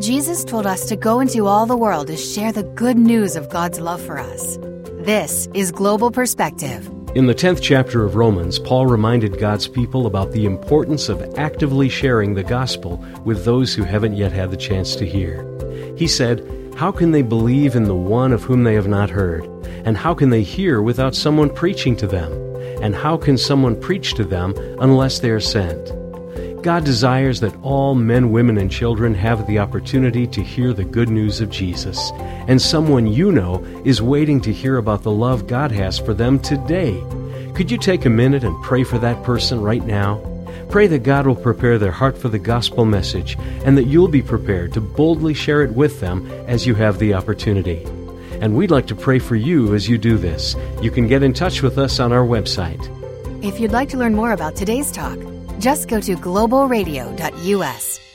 Jesus told us to go into all the world to share the good news of God's love for us. This is Global Perspective. In the 10th chapter of Romans, Paul reminded God's people about the importance of actively sharing the gospel with those who haven't yet had the chance to hear. He said, How can they believe in the one of whom they have not heard? And how can they hear without someone preaching to them? And how can someone preach to them unless they are sent? God desires that all men, women, and children have the opportunity to hear the good news of Jesus. And someone you know is waiting to hear about the love God has for them today. Could you take a minute and pray for that person right now? Pray that God will prepare their heart for the gospel message and that you'll be prepared to boldly share it with them as you have the opportunity. And we'd like to pray for you as you do this. You can get in touch with us on our website. If you'd like to learn more about today's talk, just go to globalradio.us.